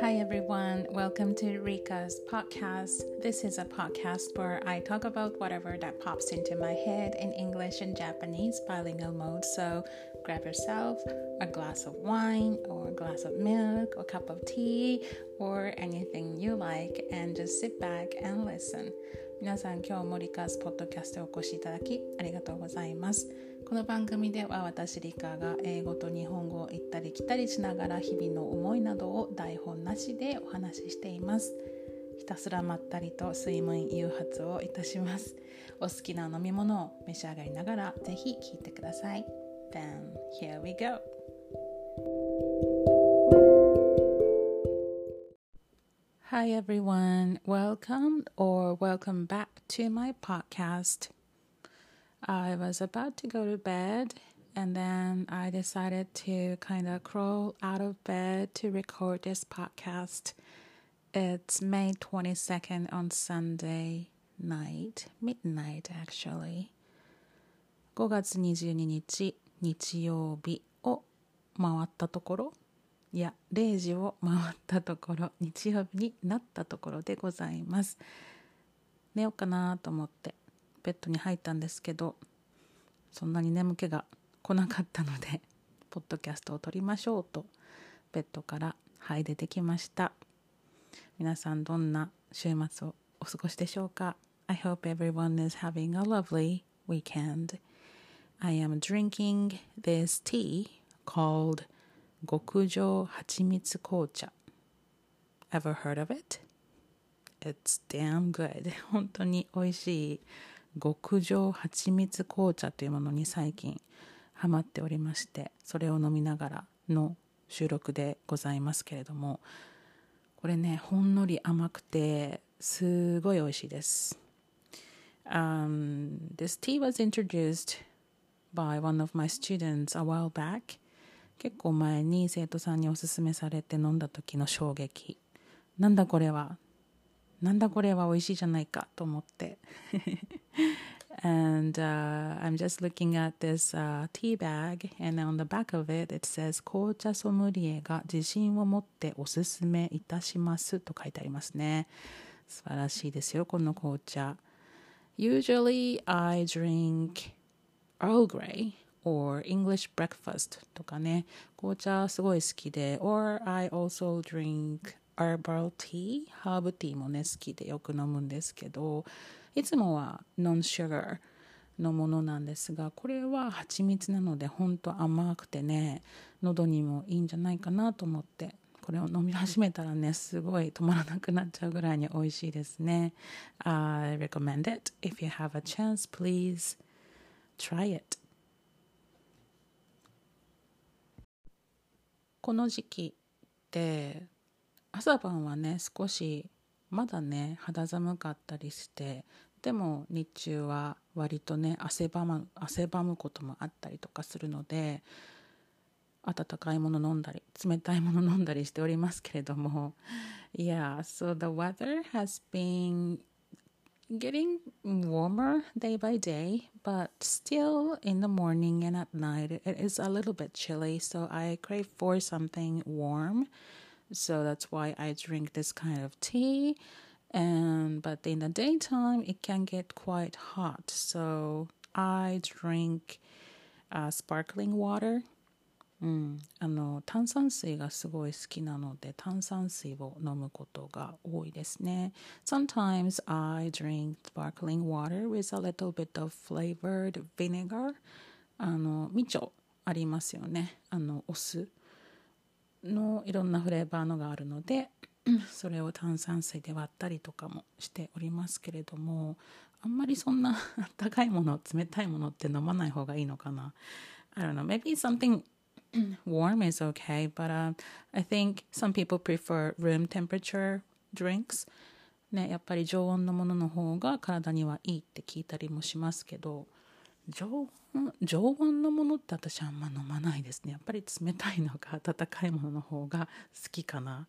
Hi everyone, welcome to Rika's podcast. This is a podcast where I talk about whatever that pops into my head in English and Japanese bilingual mode. So grab yourself a glass of wine or a glass of milk or a cup of tea or anything you like and just sit back and listen. 皆さん今日もリカーズポッドキャストへお越しいただきありがとうございます この番組では私リカが英語と日本語を行ったり来たりしながら日々の思いなどを台本なしでお話ししています。ひたすらまったりと睡眠誘発をいたします。お好きな飲み物を召し上がりながらぜひ聞いてください。Then here we go. Hi everyone, welcome or welcome back to my podcast. I was about to go to bed and then I decided to kind of crawl out of bed to record this podcast. It's May 22nd on Sunday night, midnight actually. 5月22日日曜日を回ったところいや0時を回ったところ日曜日になったところでございます寝ようかなと思ってベッドに入ったんですけどそんなに眠気が来なかったので ポッドキャストを撮りましょうとベッドからはい出てきました。皆さんどんな週末をお過ごしでしょうか？I hope everyone is having a lovely weekend. I am drinking this tea called 極上蜂蜜紅茶 Ever heard of it? It's damn good. 本当に美味しい極上蜂蜜紅茶というものに最近ハマっておりましてそれを飲みながらの収録でございますけれどもこれねほんのり甘くてすごい美味しいです、um, This tea was introduced by one of my students a while back. 結構前に生徒さんにおすすめされて飲んだ時の衝撃。なんだこれは？なんだこれは美味しいじゃないかと思って。and、uh, I'm just looking at this、uh, tea bag and on the back of it it says 紅茶ソムリエが自信を持っておすすめいたしますと書いてありますね素晴らしいですよこの紅茶 Usually I drink Earl Grey or English breakfast とかね紅茶すごい好きで or I also drink herbal tea ハーブティーもね好きでよく飲むんですけどいつもはノンシュガーのものなんですがこれは蜂蜜なのでほんと甘くてね喉にもいいんじゃないかなと思ってこれを飲み始めたらねすごい止まらなくなっちゃうぐらいに美味しいですね。I recommend it. If you have a chance please try it. この時期って朝晩はね少しまだね肌寒かったりしてでも日中は割とね汗ばむ汗ばむこともあったりとかするので温かいもの飲んだり冷たいもの飲んだりしておりますけれども Yeah, so the weather has been getting warmer day by day, but still in the morning and at night it is a little bit chilly. So I crave for something warm. So that's why I drink this kind of tea. And but in the daytime it can get quite hot. So I drink uh, sparkling water うん、あの炭酸水がすごい好きなので炭酸水を飲むことが多いですね。Sometimes I drink sparkling water with a little bit of flavored vinegar. あのみちょありますよね。あのお酢 のいろんなフレーバーのがあるのでそれを炭酸水で割ったりとかもしておりますけれどもあんまりそんな高いもの冷たいものって飲まない方がいいのかな。I don't know. Maybe something warm is okay, but uh, I think some people prefer room temperature drinks. ね、やっぱり常温のものの方が体にはいいって聞いたりもしますけど常温常温のものって私あんま飲まないですね。やっぱり冷たいのか温かいものの方が好きかな。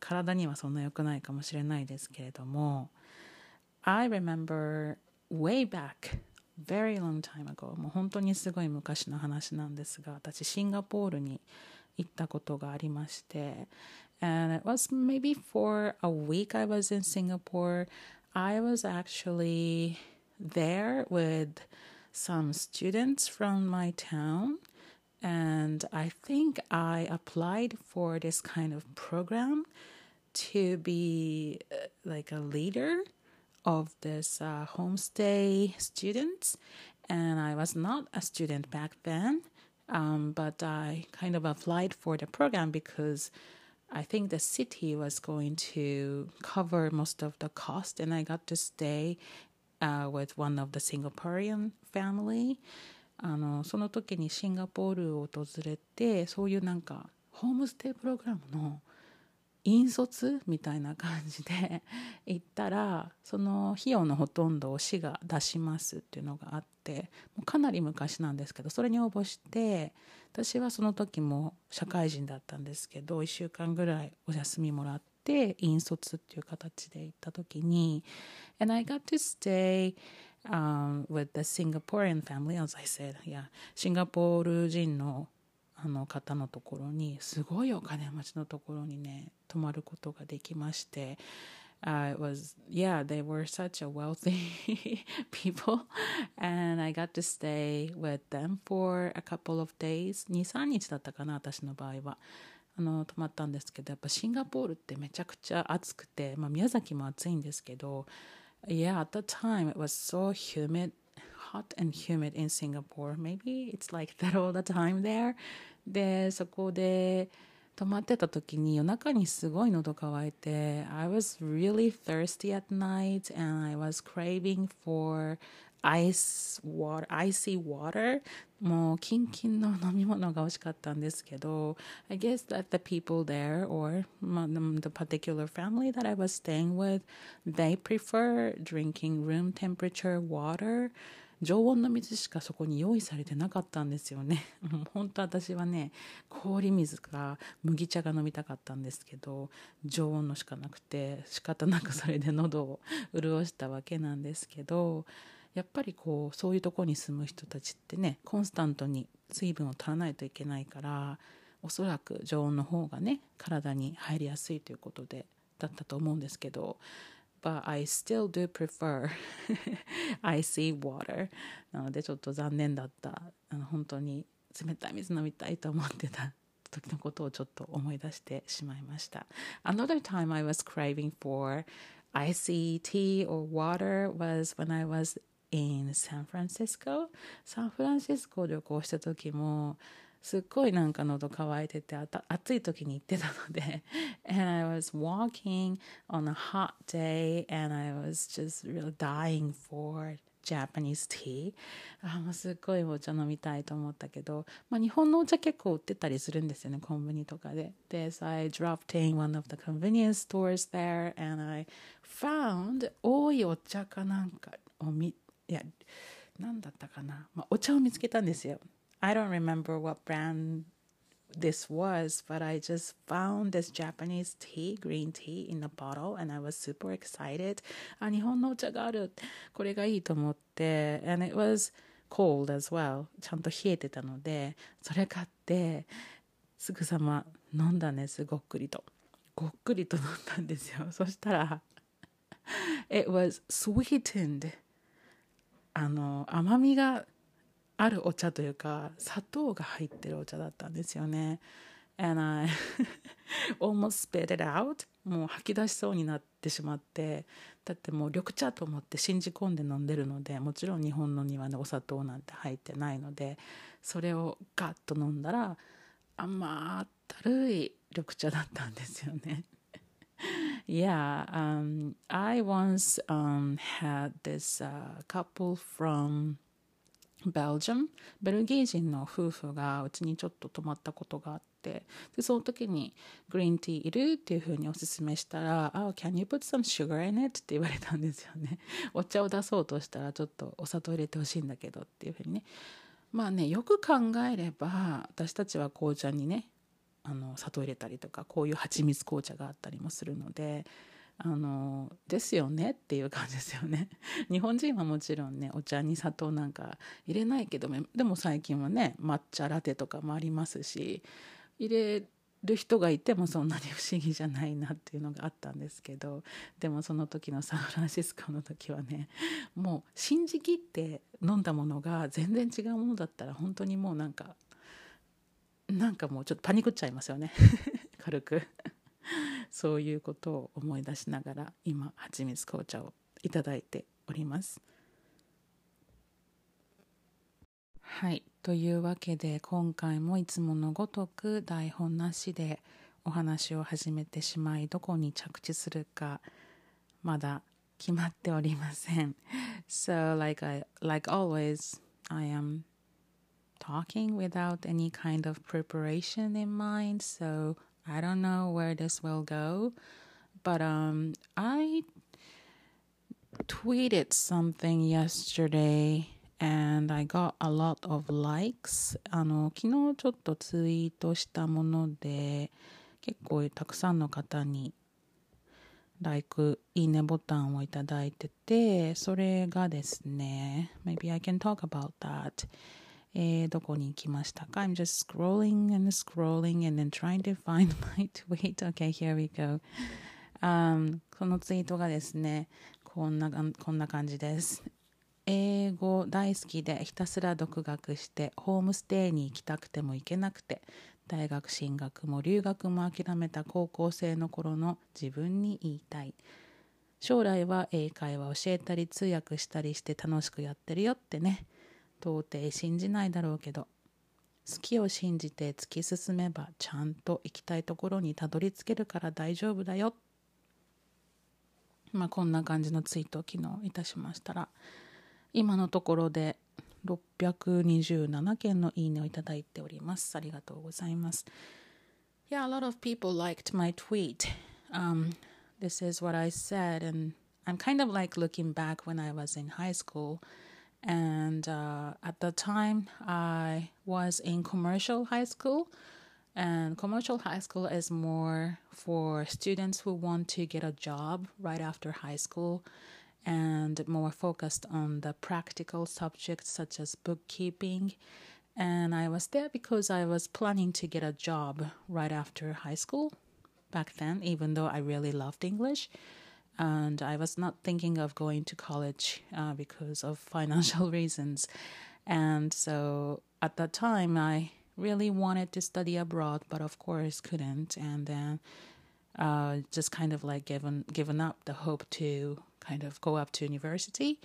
体にはそんな良くないかもしれないですけれども。I remember way back very long time ago. もう本当にすごい昔の話なんですが私シンガポールに行ったことがありまして。And it was maybe for a week I was in Singapore. I was actually there with some students from my town, and I think I applied for this kind of program to be uh, like a leader of this uh, homestay students. And I was not a student back then, um, but I kind of applied for the program because I think the city was going to cover most of the cost, and I got to stay uh, with one of the Singaporean family. あのその時にシンガポールを訪れてそういうなんかホームステイプログラムの引率みたいな感じで 行ったらその費用のほとんどを市が出しますっていうのがあってもうかなり昔なんですけどそれに応募して私はその時も社会人だったんですけど1週間ぐらいお休みもらって引率っていう形で行った時に And I got to stay um, with the Singaporean family as I said yeah シンガポール人のあの方のところにすごいお金持ちのところにね泊まることができまして uh, it was yeah they were such a wealthy people and I got to stay with them for a couple of days 23日だったかな私の場合はあの泊まったんですけどやっぱシンガポールってめちゃくちゃ暑くて、まあ、宮崎も暑いんですけど yeah at the time it was so humid hot and humid in Singapore. Maybe it's like that all the time there. で、そこで泊まってた時に夜中にすごい喉乾いて I was really thirsty at night and I was craving for アイスウォーター、アイシーウォーター、もうキンキンの飲み物が美味しかったんですけど、I guess that the people there or the particular family that I was staying with, they prefer drinking room temperature water. 常温の水しかそこに用意されてなかったんですよね。本当私はね、氷水か麦茶が飲みたかったんですけど、常温のしかなくて仕方なくそれで喉を潤したわけなんですけど、やっぱりこうそういうとこに住む人たちってねコンスタントに水分を取らないといけないからおそらく常温の方がね体に入りやすいということでだったと思うんですけど but I still do prefer icy water なのでちょっと残念だった。あの本当に冷たい水飲みたいと思ってた時のことをちょっと思い出してしまいました。Another time I was craving for icy tea or water was when I was in San Francisco サンフランシスコを旅行した時もすっごいなんか喉乾いてて暑い時に行ってたので and I was walking on a hot day and I was just really dying for Japanese tea あもうすっごいお茶飲みたいと思ったけど、まあ、日本のお茶結構売ってたりするんですよねコンビニとかでで so I dropped in one of the convenience stores there and I found 多いお茶かなんかをみいや何だったかな、まあ、お茶を見つけたんですよ I don't remember what brand this was, but I just found this Japanese tea, green tea in a bottle, and I was super excited. あ、日本のお茶がある。これがいいと思って、and it was cold as well. ちゃんと冷えてたので、それ買って、すぐさま飲んだんです、ごっくりと。ごっくりと飲んだんですよ。そしたら、it was sweetened. あの、甘みがあるお茶というか砂糖が入ってるお茶だったんですよね。And I almost spit it out もう吐き出しそうになってしまってだってもう緑茶と思って信じ込んで飲んでるのでもちろん日本のにはねお砂糖なんて入ってないのでそれをガッと飲んだら甘ったるい緑茶だったんですよね。Yeah, um, I once um, had this uh, couple from Belgium ベルギー人の夫婦がうちにちょっと泊まったことがあってでその時に「グリーンティーいる?」っていうふうにおすすめしたら「Oh, can you put some sugar in it?」って言われたんですよねお茶を出そうとしたらちょっとお砂糖入れてほしいんだけどっていうふうにねまあねよく考えれば私たちは紅茶にねあの砂糖入れたりとかこういう蜂蜜紅茶があったりもするのであのですよねっていう感じですよね。日本人はもちろんねお茶に砂糖なんか入れないけどでも最近はね抹茶ラテとかもありますし入れる人がいてもそんなに不思議じゃないなっていうのがあったんですけどでもその時のサンフランシスコの時はねもう信じきって飲んだものが全然違うものだったら本当にもうなんかなんかもうちょっとパニクっちゃいますよね。軽く。そういうことを思い出しながら今はちみつ紅茶をいただいております。はい。というわけで今回もいつものごとく台本なしでお話を始めてしまいどこに着地するかまだ決まっておりません。So like, I, like always I am talking without any kind of preparation in mind so I don't know where this will go but um I tweeted something yesterday and I got a lot of likes あの昨日ちょっとツイートしたもので結構たくさんの方に like いいねボタンをいただいててそれがですね maybe I can talk about that えー、どこに行きましたか？I'm just scrolling and scrolling and then trying to find my tweet. Okay here we go、um, このツイートがですねこんなこんな感じです。英語大好きでひたすら独学してホームステイに行きたくても行けなくて大学進学も留学も諦めた高校生の頃の自分に言いたい。将来は英会話教えたり通訳したりして楽しくやってるよってね。到底信じないだろうけど好きを信じて突き進めばちゃんと行きたいところにたどり着けるから大丈夫だよまあこんな感じのツイートを昨日いたしましたら今のところで627件のいいねをいただいております。ありがとうございます。Yeah, a lot of people liked my tweet. Um, this is what I said, and I'm kind of like looking back when I was in high school. And uh, at the time, I was in commercial high school. And commercial high school is more for students who want to get a job right after high school and more focused on the practical subjects such as bookkeeping. And I was there because I was planning to get a job right after high school back then, even though I really loved English. And I was not thinking of going to college uh, because of financial reasons. And so at that time, I really wanted to study abroad, but of course couldn't. And then uh, just kind of like given given up the hope to kind of go up to university.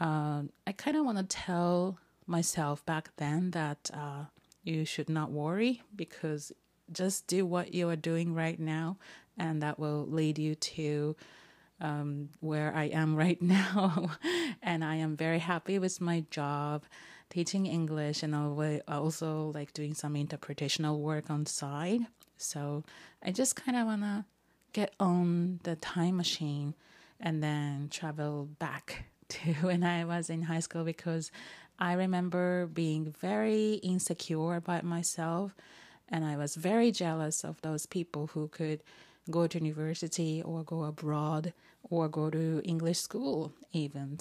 Uh, I kind of want to tell myself back then that uh, you should not worry because just do what you are doing right now, and that will lead you to um, where I am right now. and I am very happy with my job teaching English and also like doing some interpretational work on side. So I just kind of want to get on the time machine and then travel back to when I was in high school because I remember being very insecure about myself and I was very jealous of those people who could go to university or go abroad or go to English school even.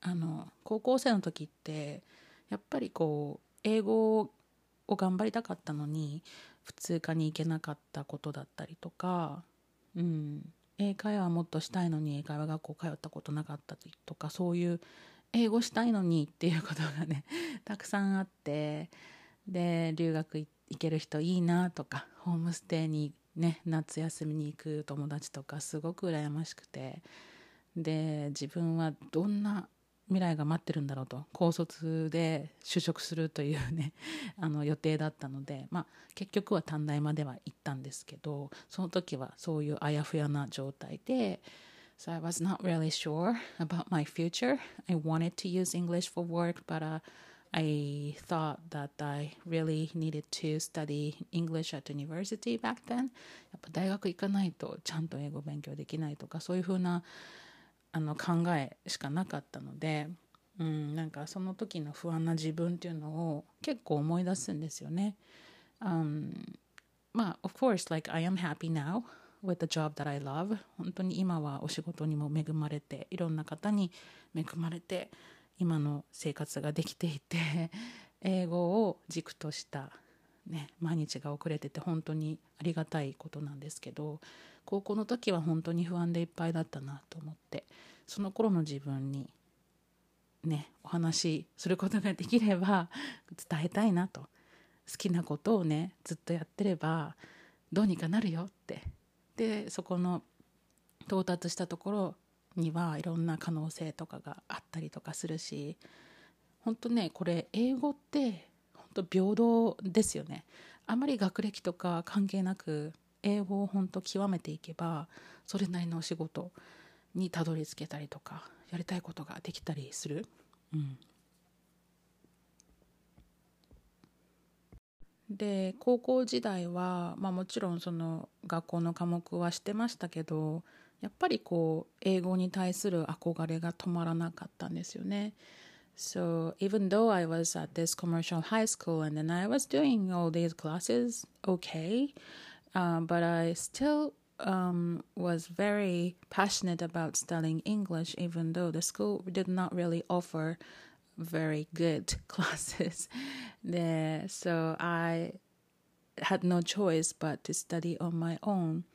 あの高校生の時ってやっぱりこう英語を頑張りたかったのに普通科に行けなかったことだったりとか、うん、英会話もっとしたいのに英会話学校通ったことなかったとかそういう英語したいのにっていうことがね たくさんあってで留学行ける人いいなとかホームステイにね夏休みに行く友達とかすごく羨ましくて。で自分はどんな未来が待ってるんだろうと。高卒で就職するというね あの予定だったので、まあ、結局は短大までは行ったんですけどその時はそういうあやふやな状態で So I was not really sure about my future. I wanted to use English for work, but uh, I thought that I really needed to study English at university back then. やっぱ大学行かないとちゃんと英語勉強できないとかそういうふうなあの考えしかなかったので、うん、なんかその時の不安な自分っていうのを結構思い出すんですよね。Um, まあ、of course, like I am happy now with the job that I love. 本当に今はお仕事にも恵まれて、いろんな方に恵まれて、今の生活ができていて、英語を軸としたね、毎日が遅れてて本当にありがたいことなんですけど高校の時は本当に不安でいっぱいだったなと思ってその頃の自分にねお話しすることができれば伝えたいなと。好きなことをねずっとやってればどうにかなるよって。でそこの到達したところにはいろんな可能性とかがあったりとかするし本当ねこれ英語って本当平等ですよねあまり学歴とか関係なく英語を本当極めていけばそれなりのお仕事にたどり着けたりとかやりたいことができたりする。うんで高校時代は、まあ、もちろんその学校の科目はしてましたけどやっぱりこう英語に対する憧れが止まらなかったんですよね。So even though I was at this commercial high school and then I was doing all these classes okay, uh, but I still um, was very passionate about studying English, even though the school did not really offer very good classes there. So I had no choice but to study on my own.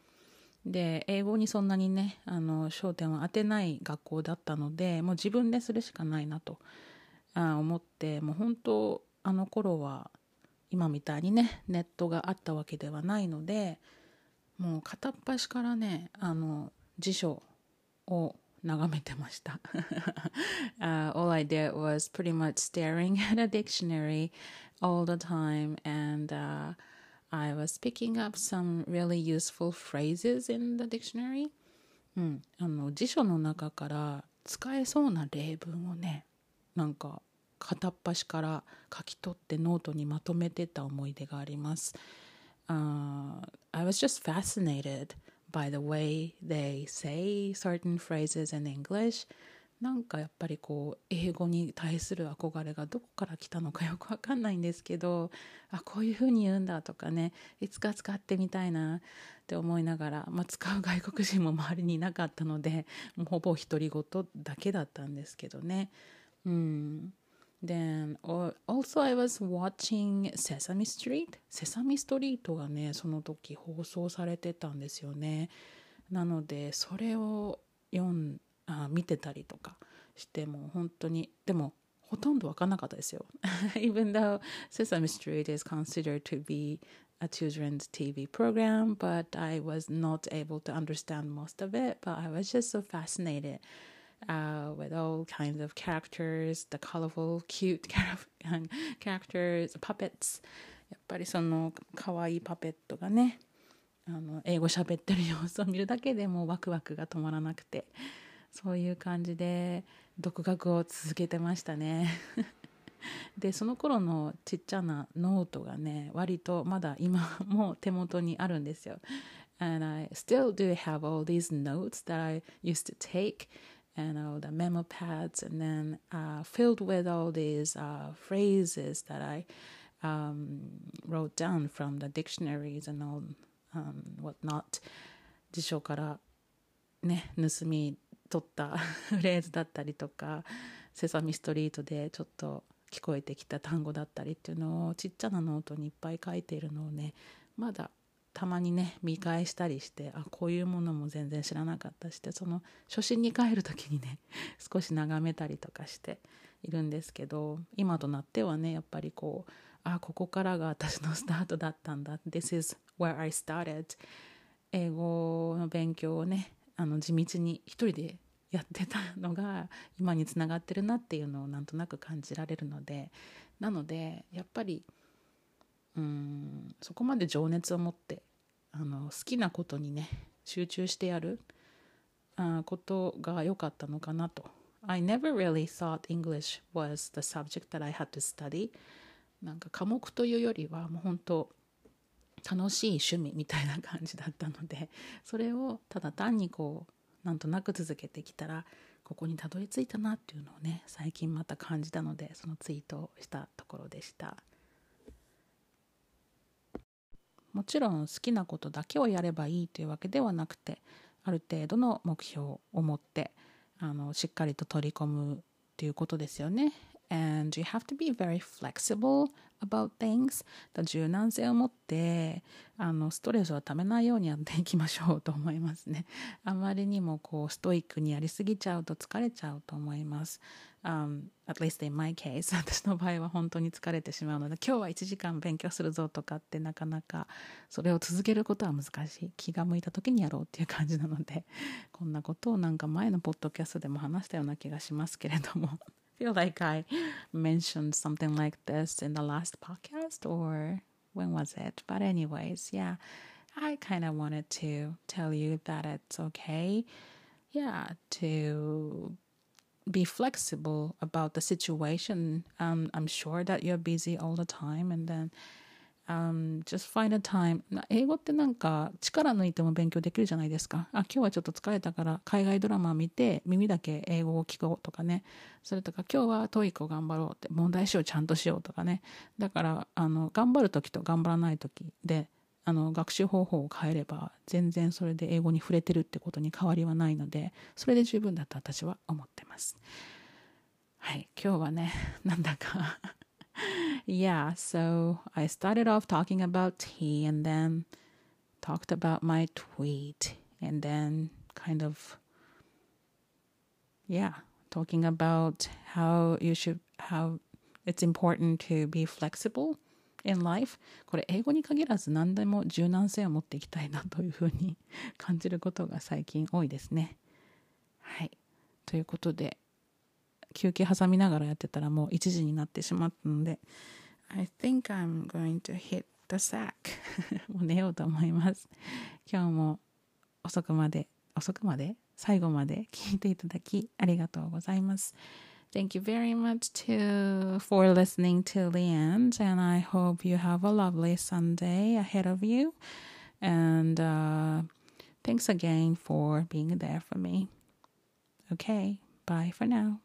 で英語にそんなにねあの焦点を当てない学校だったのでもう自分でするしかないなとあ思ってもう本当あの頃は今みたいにねネットがあったわけではないのでもう片っ端からねあの辞書を眺めてました。uh, all I did was pretty much staring at a dictionary all the time and、uh, I was picking up some really useful phrases in the dictionary. うん、あの辞書の中から使えそうな例文をねなんか片っ端から書き取ってノートにまとめてた思い出があります。Uh, I was just fascinated by the way they say certain phrases in English. なんかやっぱりこう英語に対する憧れがどこから来たのかよくわかんないんですけどあこういうふうに言うんだとかねいつか使ってみたいなって思いながら、まあ、使う外国人も周りにいなかったのでもうほぼ独り言だけだったんですけどね。うん。Then also I was watching Sesame Street セサミストリートがねその時放送されてたんですよね。なのでそれを読んあ見てたりとかしても本当にでもほとんど分かんなかったですよ Even though Sesame Street is considered to be a children's TV program but I was not able to understand most of it but I was just so fascinated uh, with all kinds of characters, the colorful, cute characters, puppets. やっぱりその可愛いパペットがね、あの英語喋ってる様子を見るだけでもワクワクが止まらなくて、そういう感じで独学を続けてましたね。でその頃のちっちゃなノートがね割とまだ今も手元にあるんですよ。And I still do have all these notes that I used to take and all the memo pads, and then uh, filled with all these uh, phrases that I um, wrote down from the dictionaries and all um, whatnot 辞書からね盗み取った フレーズだったりとかセサミストリートでちょっと聞こえてきた単語だったりっていうのをちっちゃなノートにいっぱい書いているのをねまだたまにね見返したりしてあこういうものも全然知らなかったしてその初心に帰る時にね 少し眺めたりとかしているんですけど今となってはねやっぱりこうあここからが私のスタートだったんだ。This is where I started 英語の勉強をねあの地道に一人でやってたのが 今につながってるなっていうのをなんとなく感じられるのでなのでやっぱりうんそこまで情熱を持ってあの好きなことにね集中してやるあことが良かったのかなと。I never really thought English was the subject that I had to study. なんか科目というよりはもう本当楽しい趣味みたいな感じだったので それをただ単にこうなんとなく続けてきたらここにたどり着いたなっていうのをね最近また感じたのでそのツイートをしたところでした。もちろん好きなことだけをやればいいというわけではなくてある程度の目標を持ってあのしっかりと取り込むということですよね。And you have to be very flexible about things. 柔軟性を持ってあのストレスをためないようにやっていきましょうと思いますね。あまりにもこうストイックにやりすぎちゃうと疲れちゃうと思います、um, at least in my case. 私の場合は本当に疲れてしまうので今日は1時間勉強するぞとかってなかなかそれを続けることは難しい。気が向いた時にやろうっていう感じなのでこんなことをなんか前のポッドキャストでも話したような気がしますけれども。Feel like I mentioned something like this in the last podcast or when was it? But, anyways, yeah, I kind of wanted to tell you that it's okay, yeah, to be flexible about the situation. Um, I'm sure that you're busy all the time, and then um, just find a time. 英語ってなんか力抜いても勉強できるじゃないですか。あ今日はちょっと疲れたから海外ドラマ見て耳だけ英語を聞こうとかね。それとか今日は TOEIC を頑張ろうって問題集をちゃんとしようとかね。だからあの頑張る時と頑張らない時であの学習方法を変えれば全然それで英語に触れてるってことに変わりはないのでそれで十分だと私は思ってます。はい今日はね なんだか。Yeah, so I started off talking about tea and then talked about my tweet and then kind of, yeah, talking about how you should, how it's important to be flexible in life これ英語に限らず何でも柔軟性を持っていきたいなというふうに感じることが最近多いですね。はい。ということで休憩挟みながらやってたらもう1時になってしまったので I think I'm going to hit the sack もう寝ようと思います今日も遅くまで遅くまで最後まで聞いていただきありがとうございます Thank you very much to for listening to the end and I hope you have a lovely Sunday ahead of you and uh, thanks again for being there for me. Okay, bye for now.